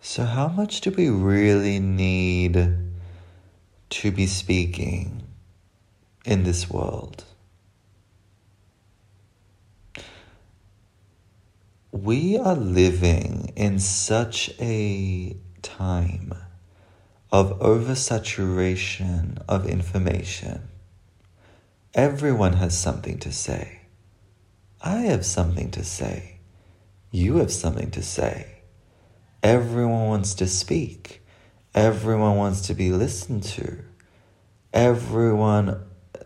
So, how much do we really need to be speaking in this world? We are living in such a time of oversaturation of information. Everyone has something to say. I have something to say. You have something to say. Everyone wants to speak. Everyone wants to be listened to. Everyone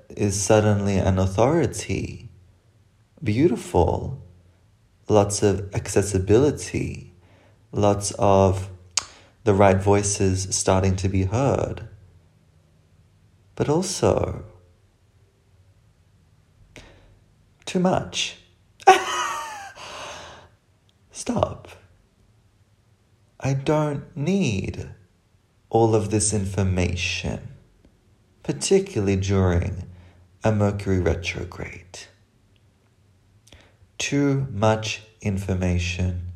is suddenly an authority. Beautiful. Lots of accessibility. Lots of the right voices starting to be heard. But also, too much. Stop. I don't need all of this information, particularly during a Mercury retrograde. Too much information,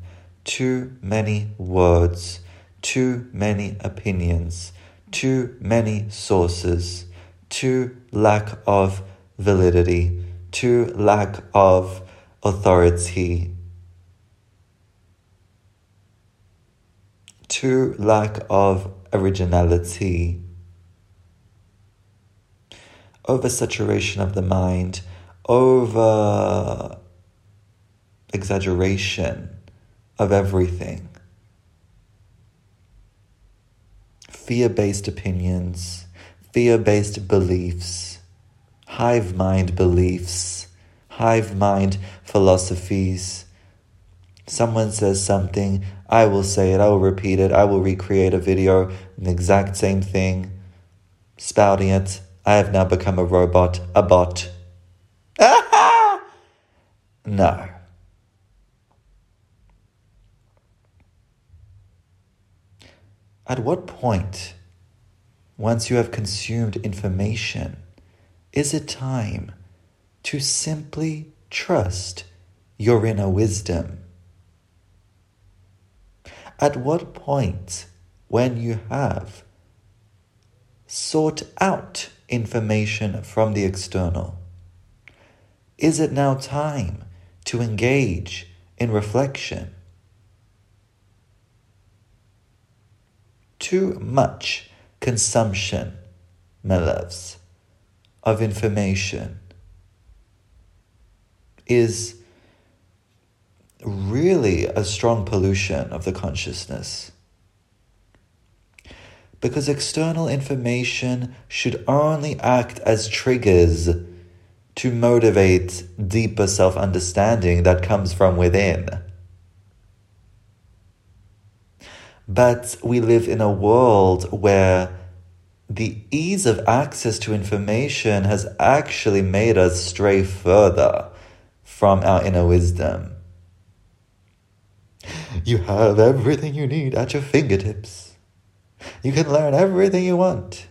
too many words, too many opinions, too many sources, too lack of validity, too lack of authority to lack of originality, oversaturation of the mind, over exaggeration of everything, fear based opinions, fear based beliefs, hive mind beliefs, hive mind philosophies. Someone says something, I will say it, I will repeat it, I will recreate a video, the exact same thing, spouting it. I have now become a robot, a bot. no. At what point, once you have consumed information, is it time to simply trust your inner wisdom? At what point, when you have sought out information from the external, is it now time to engage in reflection? Too much consumption, my loves, of information is really a strong pollution of the consciousness. Because external information should only act as triggers to motivate deeper self understanding that comes from within. But we live in a world where the ease of access to information has actually made us stray further from our inner wisdom. You have everything you need at your fingertips. You can learn everything you want.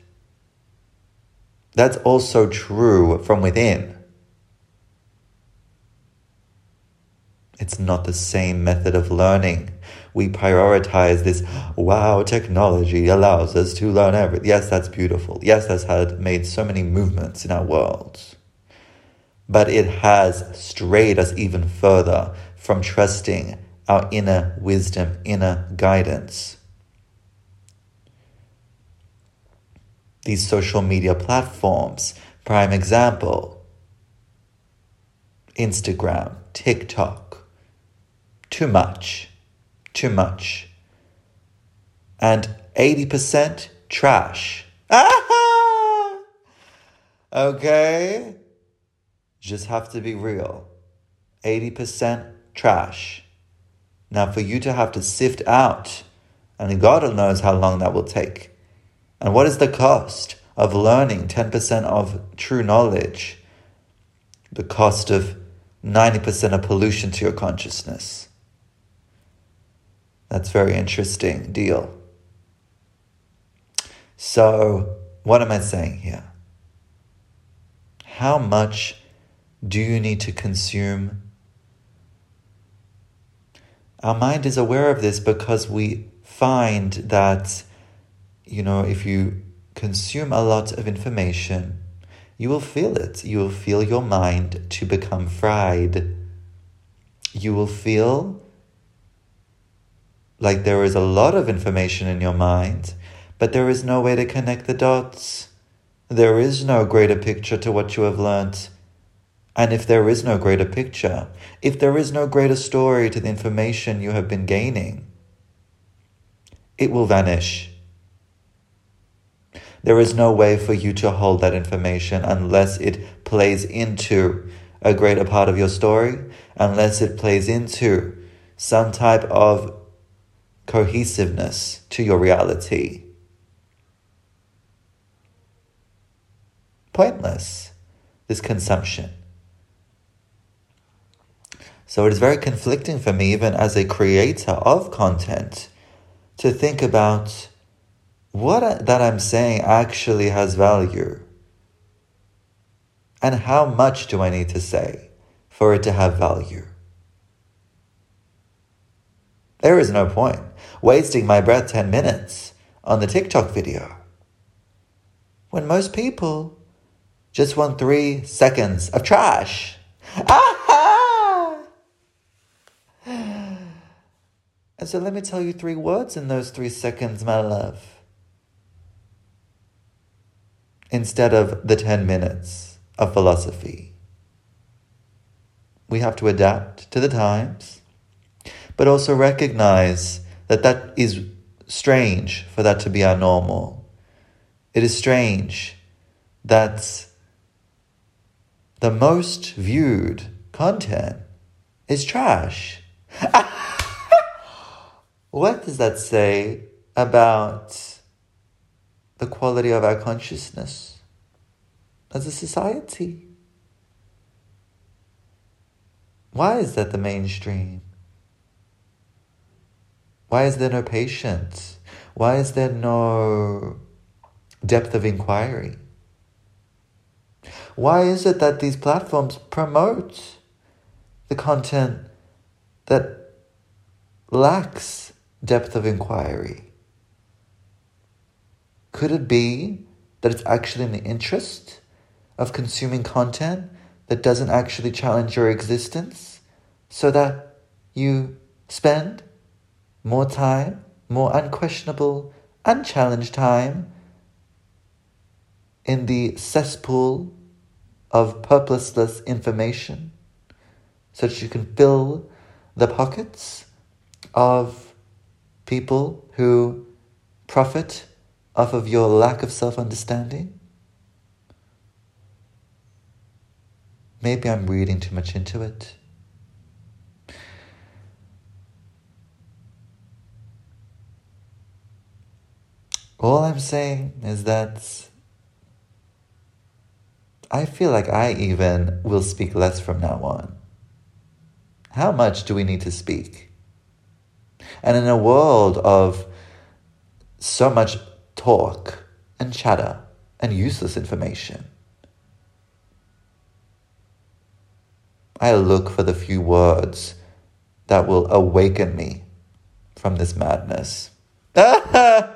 That's also true from within. It's not the same method of learning. We prioritize this, wow, technology allows us to learn everything. Yes, that's beautiful. Yes, that's had made so many movements in our world. But it has strayed us even further from trusting our inner wisdom, inner guidance. These social media platforms, prime example Instagram, TikTok, too much, too much. And 80% trash. okay? Just have to be real. 80% trash. Now, for you to have to sift out, and God knows how long that will take. And what is the cost of learning 10% of true knowledge? The cost of 90% of pollution to your consciousness. That's very interesting deal. So, what am I saying here? How much do you need to consume our mind is aware of this because we find that, you know, if you consume a lot of information, you will feel it. You will feel your mind to become fried. You will feel like there is a lot of information in your mind, but there is no way to connect the dots. There is no greater picture to what you have learnt. And if there is no greater picture, if there is no greater story to the information you have been gaining, it will vanish. There is no way for you to hold that information unless it plays into a greater part of your story, unless it plays into some type of cohesiveness to your reality. Pointless, this consumption. So it is very conflicting for me, even as a creator of content, to think about what that I'm saying actually has value. And how much do I need to say for it to have value? There is no point wasting my breath 10 minutes on the TikTok video when most people just want three seconds of trash. Ah! And so let me tell you three words in those three seconds, my love. Instead of the 10 minutes of philosophy. We have to adapt to the times, but also recognize that that is strange for that to be our normal. It is strange that the most viewed content is trash. what does that say about the quality of our consciousness as a society? Why is that the mainstream? Why is there no patience? Why is there no depth of inquiry? Why is it that these platforms promote the content that lacks depth of inquiry? Could it be that it's actually in the interest of consuming content that doesn't actually challenge your existence so that you spend more time, more unquestionable, unchallenged time in the cesspool of purposeless information so that you can fill the pockets of people who profit off of your lack of self understanding? Maybe I'm reading too much into it. All I'm saying is that I feel like I even will speak less from now on. How much do we need to speak? And in a world of so much talk and chatter and useless information, I look for the few words that will awaken me from this madness.